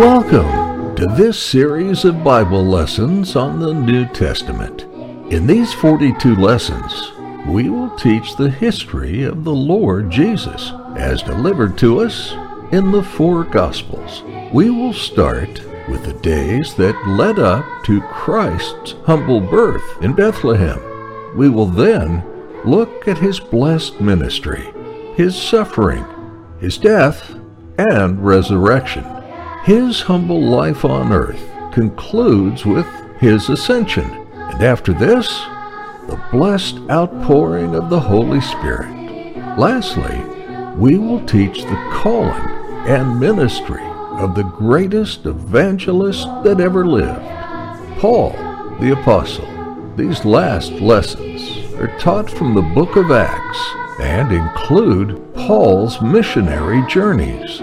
Welcome to this series of Bible lessons on the New Testament. In these 42 lessons, we will teach the history of the Lord Jesus as delivered to us in the four Gospels. We will start with the days that led up to Christ's humble birth in Bethlehem. We will then look at his blessed ministry, his suffering, his death, and resurrection. His humble life on earth concludes with his ascension, and after this, the blessed outpouring of the Holy Spirit. Lastly, we will teach the calling and ministry of the greatest evangelist that ever lived, Paul the Apostle. These last lessons are taught from the book of Acts and include Paul's missionary journeys.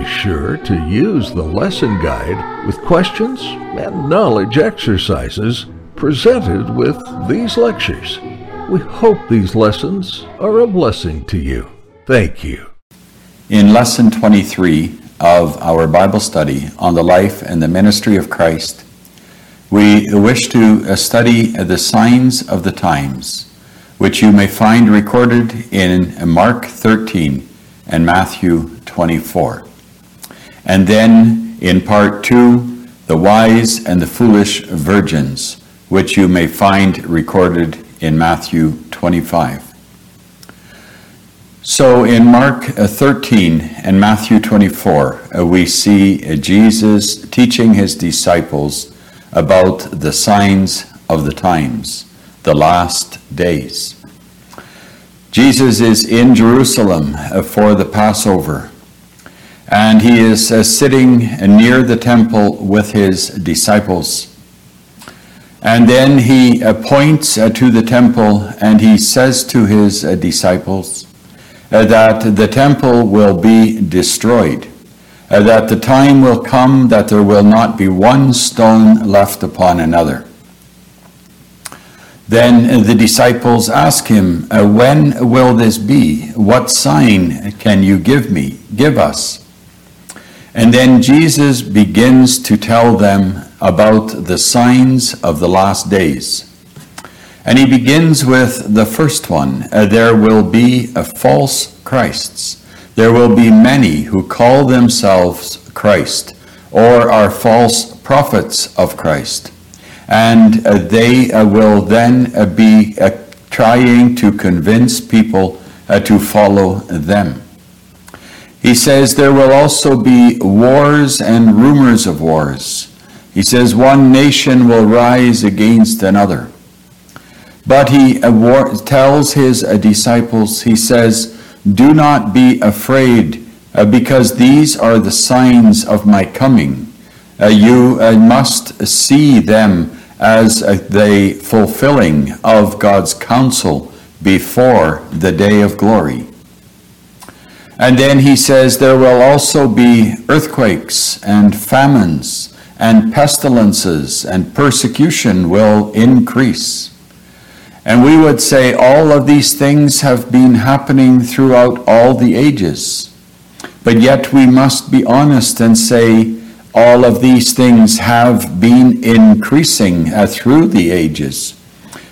Be sure to use the lesson guide with questions and knowledge exercises presented with these lectures. We hope these lessons are a blessing to you. Thank you. In Lesson 23 of our Bible study on the life and the ministry of Christ, we wish to study the signs of the times, which you may find recorded in Mark 13 and Matthew 24. And then in part two, the wise and the foolish virgins, which you may find recorded in Matthew 25. So in Mark 13 and Matthew 24, uh, we see uh, Jesus teaching his disciples about the signs of the times, the last days. Jesus is in Jerusalem uh, for the Passover and he is uh, sitting near the temple with his disciples. And then he uh, points uh, to the temple and he says to his uh, disciples uh, that the temple will be destroyed, uh, that the time will come that there will not be one stone left upon another. Then the disciples ask him, When will this be? What sign can you give me? Give us. And then Jesus begins to tell them about the signs of the last days. And he begins with the first one uh, there will be a false Christs. There will be many who call themselves Christ or are false prophets of Christ. And uh, they uh, will then uh, be uh, trying to convince people uh, to follow them. He says there will also be wars and rumors of wars. He says one nation will rise against another. But he tells his uh, disciples, he says, Do not be afraid, uh, because these are the signs of my coming. Uh, you must see them as the fulfilling of God's counsel before the day of glory. And then he says there will also be earthquakes and famines and pestilences and persecution will increase. And we would say all of these things have been happening throughout all the ages. But yet we must be honest and say all of these things have been increasing uh, through the ages.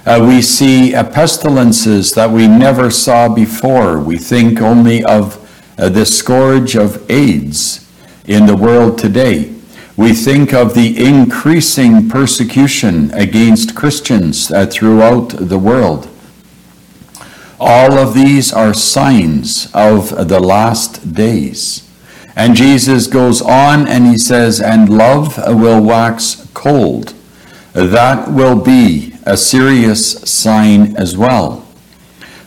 Uh, we see uh, pestilences that we never saw before. We think only of uh, the scourge of AIDS in the world today. We think of the increasing persecution against Christians uh, throughout the world. All of these are signs of the last days. And Jesus goes on and he says, And love will wax cold. That will be a serious sign as well.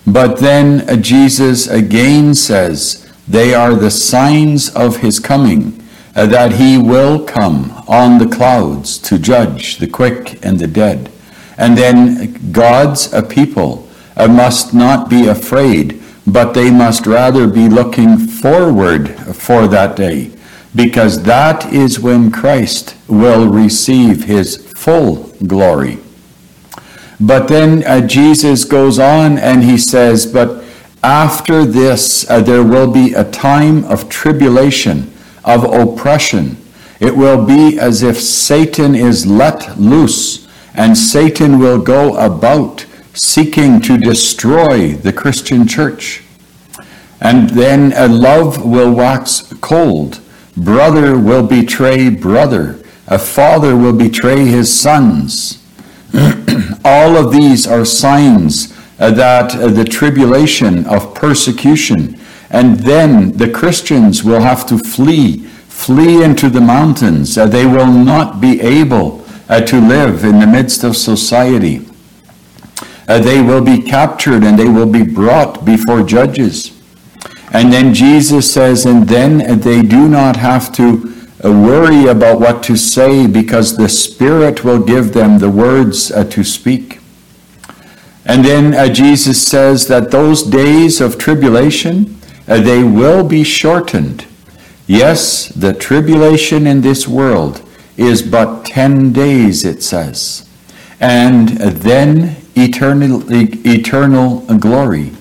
But then uh, Jesus again says, they are the signs of his coming, uh, that he will come on the clouds to judge the quick and the dead. And then God's uh, people uh, must not be afraid, but they must rather be looking forward for that day, because that is when Christ will receive his full glory. But then uh, Jesus goes on and he says, But after this, uh, there will be a time of tribulation, of oppression, It will be as if Satan is let loose, and Satan will go about seeking to destroy the Christian church. And then a love will wax cold. Brother will betray brother. A father will betray his sons. All of these are signs that uh, the tribulation of persecution, and then the Christians will have to flee, flee into the mountains. Uh, they will not be able to live in the midst of society. They will be captured and they will be brought before judges. And then Jesus says, and then they do not have to worry about what to say because the Spirit will give them the words uh, to speak. And then uh, Jesus says that those days of tribulation, uh, they will be shortened. Yes, the tribulation in this world is but 10 days, it says. And then eternal, eternal glory.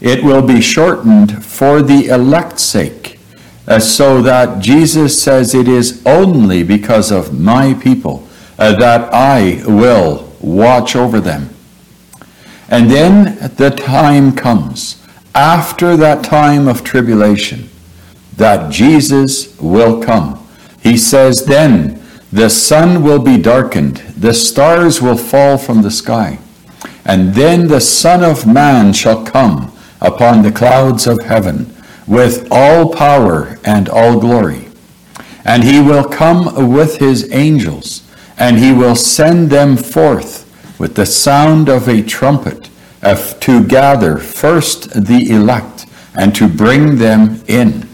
It will be shortened for the elect's sake uh, so that Jesus says it is only because of my people uh, that I will watch over them. And then the time comes, after that time of tribulation, that Jesus will come. He says, Then the sun will be darkened, the stars will fall from the sky, and then the Son of Man shall come upon the clouds of heaven with all power and all glory. And he will come with his angels, and he will send them forth with the sound of a trumpet to gather first the elect and to bring them in.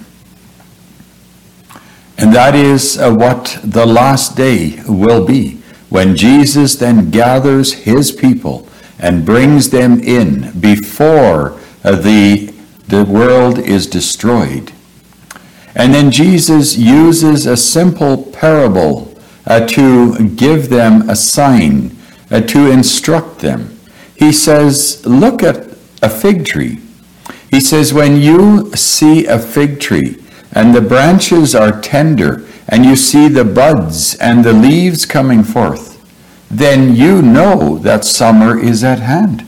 And that is uh, what the last day will be, when Jesus then gathers his people and brings them in before uh, the the world is destroyed. And then Jesus uses a simple parable uh, to give them a sign, uh, to instruct them. He says, Look at a fig tree. He says, When you see a fig tree and the branches are tender, and you see the buds and the leaves coming forth, then you know that summer is at hand.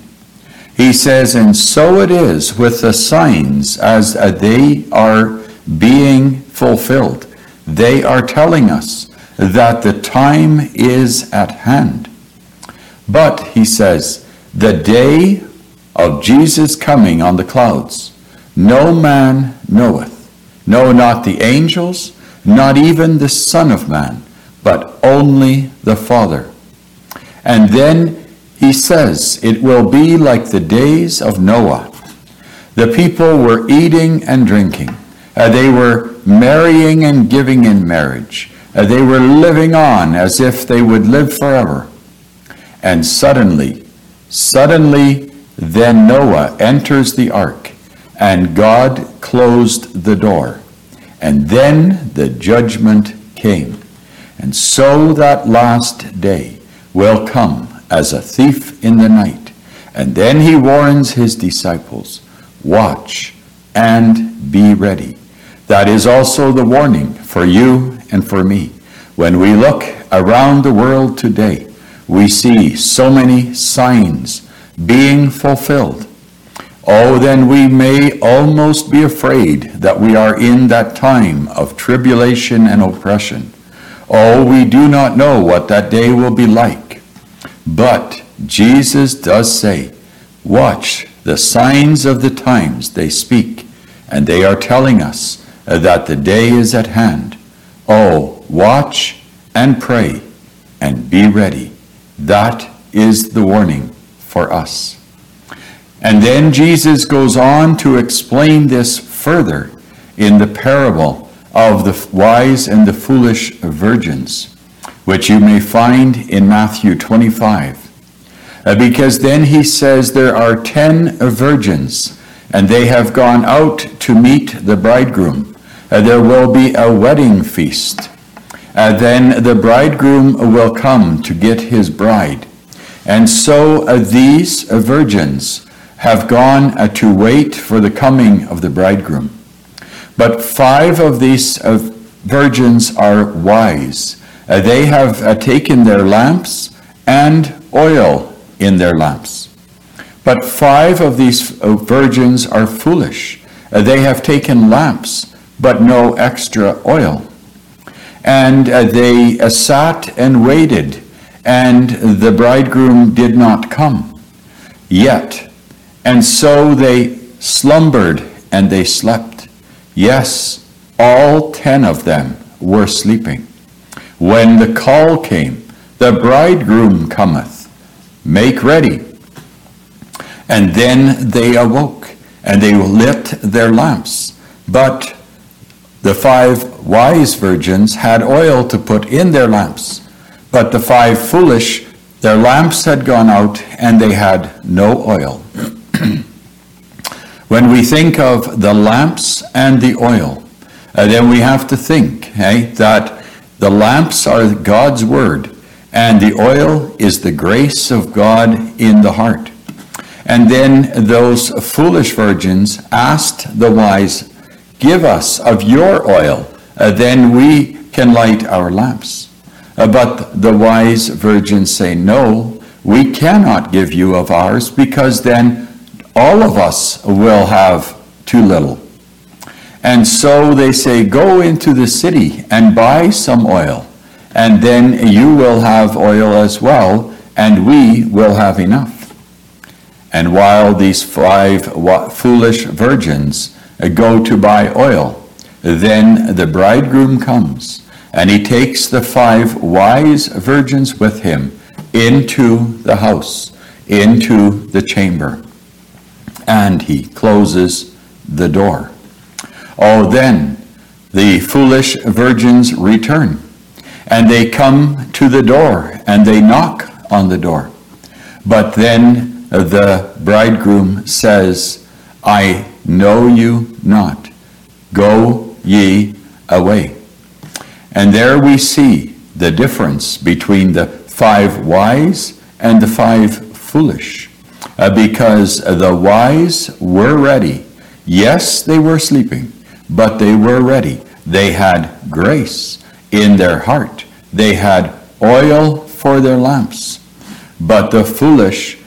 He says, And so it is with the signs as they are being fulfilled. They are telling us that the time is at hand. But, he says, the day of Jesus coming on the clouds, no man knoweth, no, not the angels, not even the Son of Man, but only the Father. And then he says, It will be like the days of Noah. The people were eating and drinking. Uh, they were marrying and giving in marriage. Uh, they were living on as if they would live forever. And suddenly, suddenly, then Noah enters the ark, and God closed the door. And then the judgment came. And so that last day will come as a thief in the night. And then he warns his disciples watch and be ready. That is also the warning for you and for me. When we look around the world today, we see so many signs being fulfilled. Oh, then we may almost be afraid that we are in that time of tribulation and oppression. Oh, we do not know what that day will be like. But Jesus does say, Watch the signs of the times they speak, and they are telling us that the day is at hand. Oh, watch and pray and be ready. That is the warning for us. And then Jesus goes on to explain this further in the parable of the wise and the foolish virgins which you may find in Matthew 25. Uh, because then he says there are ten virgins, and they have gone out to meet the bridegroom. Uh, there will be a wedding feast. Uh, then the bridegroom will come to get his bride. And so uh, these virgins have gone uh, to wait for the coming of the bridegroom. But five of these virgins are wise. Uh, they have uh, taken their lamps and oil in their lamps. But five of these uh, virgins are foolish. Uh, they have taken lamps, but no extra oil. And uh, they uh, sat and waited, and the bridegroom did not come yet. And so they slumbered and they slept. Yes, all ten of them were sleeping. When the call came, the bridegroom cometh, make ready. And then they awoke, and they lit their lamps. But the five wise virgins had oil to put in their lamps. But the five foolish, their lamps had gone out, and they had no oil. when we think of the lamps and the oil, uh, then we have to think hey, that the lamps are God's word and the oil is the grace of God in the heart. And then those foolish virgins asked the wise, Give us of your oil, then we can light our lamps. Uh, but the wise virgins say, No, we cannot give you of ours, because then all of us will have too little. And so they say, Go into the city and buy some oil, and then you will have oil as well, and we will have enough. And while these five foolish virgins go to buy oil, then the bridegroom comes, and he takes the five wise virgins with him into the house, into the chamber, and he closes the door. Oh, then the foolish virgins return, and they come to the door, and they knock on the door. But then the bridegroom says, I know you not. Go ye away. And there we see the difference between the five wise and the five foolish. Uh, because the wise were ready. Yes, they were sleeping but they were ready. They had grace in their heart. They had oil for their lamps. But the foolish,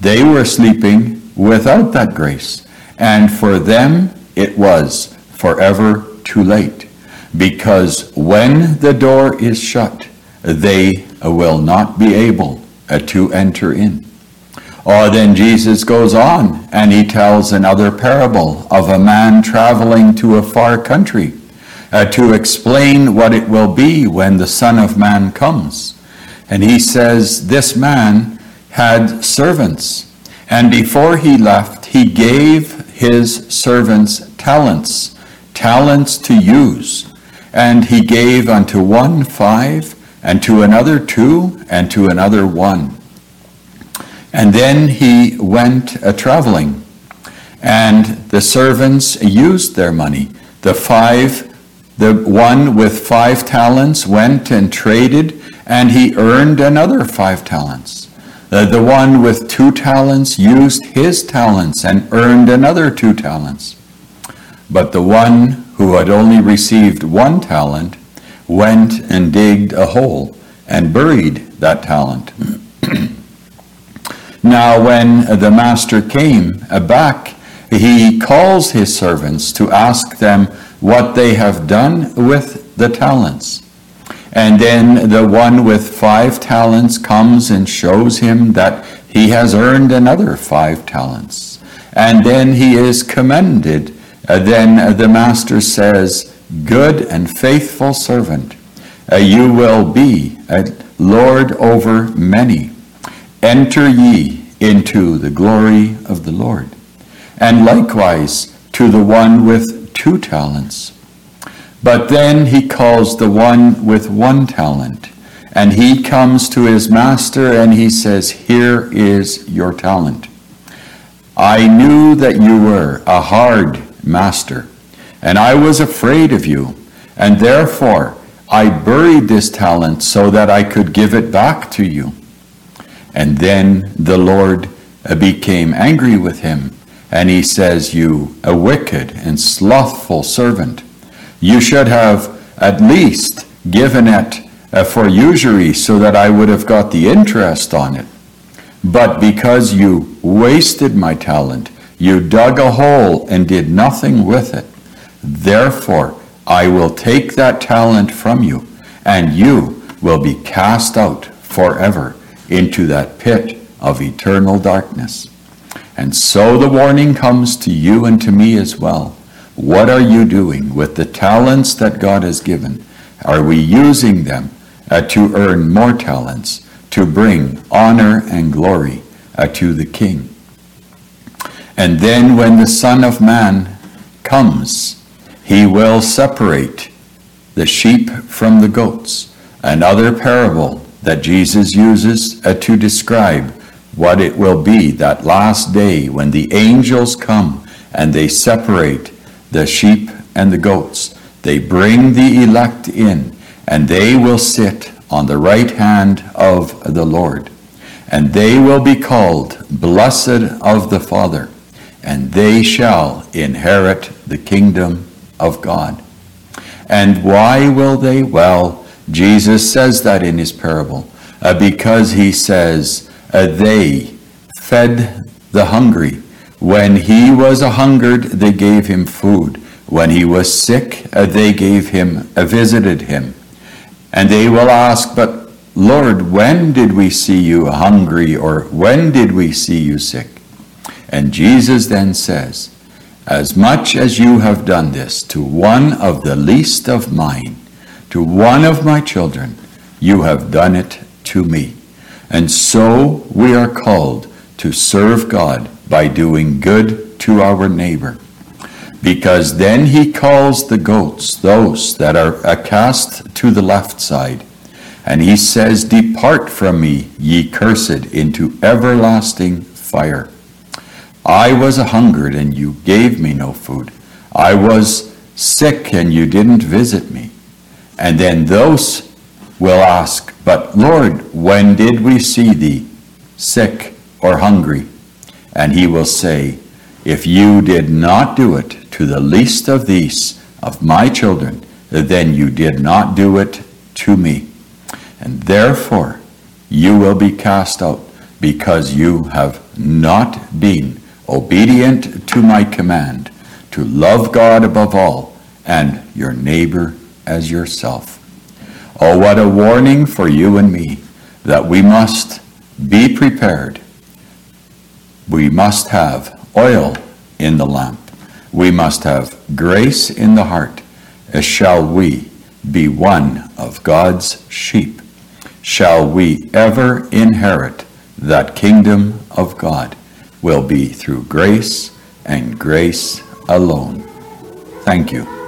they were sleeping without that grace. And for them, it was forever too late. Because when the door is shut, they will not be able to enter in. Or then Jesus goes on and he tells another parable of a man traveling to a far country uh, to explain what it will be when the Son of Man comes. And he says, This man had servants, and before he left, he gave his servants talents, talents to use. And he gave unto one five, and to another two, and to another one and then he went a traveling, and the servants used their money. The five, the one with five talents went and traded, and he earned another five talents. The, the one with two talents used his talents and earned another two talents. But the one who had only received one talent went and digged a hole and buried that talent. Now, when the master came back, he calls his servants to ask them what they have done with the talents. And then the one with five talents comes and shows him that he has earned another five talents. And then he is commended. Uh, then the master says, Good and faithful servant, uh, you will be a Lord over many. Enter ye into the glory of the Lord. And likewise to the one with two talents. But then he calls the one with one talent, and he comes to his master and he says, Here is your talent. I knew that you were a hard master, and I was afraid of you, and therefore I buried this talent so that I could give it back to you. And then the Lord became angry with him, and he says, You, a wicked and slothful servant, you should have at least given it uh, for usury so that I would have got the interest on it. But because you wasted my talent, you dug a hole and did nothing with it. Therefore, I will take that talent from you, and you will be cast out forever into that pit of eternal darkness. And so the warning comes to you and to me as well. What are you doing with the talents that God has given? Are we using them uh, to earn more talents, to bring honor and glory uh, to the King? And then when the Son of Man comes, he will separate the sheep from the goats. Another parable that Jesus uses uh, to describe what it will be that last day when the angels come and they separate the sheep and the goats. They bring the elect in, and they will sit on the right hand of the Lord. And they will be called blessed of the Father, and they shall inherit the kingdom of God. And why will they? Well, Jesus says that in his parable, uh, because he says, uh, They fed the hungry when he was a hungered, they gave him food. When he was sick, uh, they gave him, uh, visited him. And they will ask, But Lord, when did we see you hungry, or when did we see you sick? And Jesus then says, As much as you have done this to one of the least of mine, to one of my children, you have done it to me. And so we are called to serve God by doing good to our neighbor. Because then he calls the goats, those that are cast to the left side, and he says, Depart from me, ye cursed, into everlasting fire. I was a hungered, and you gave me no food. I was sick, and you didn't visit me. And then those will ask, But Lord, when did we see thee sick or hungry? And he will say, If you did not do it to the least of these, of my children, then you did not do it to me. And therefore you will be cast out, because you have not been obedient to my command to love God above all and your neighbor as yourself. Oh, what a warning for you and me that we must be prepared we must have oil in the lamp. We must have grace in the heart. As shall we be one of God's sheep? Shall we ever inherit that kingdom of God? Will be through grace and grace alone. Thank you.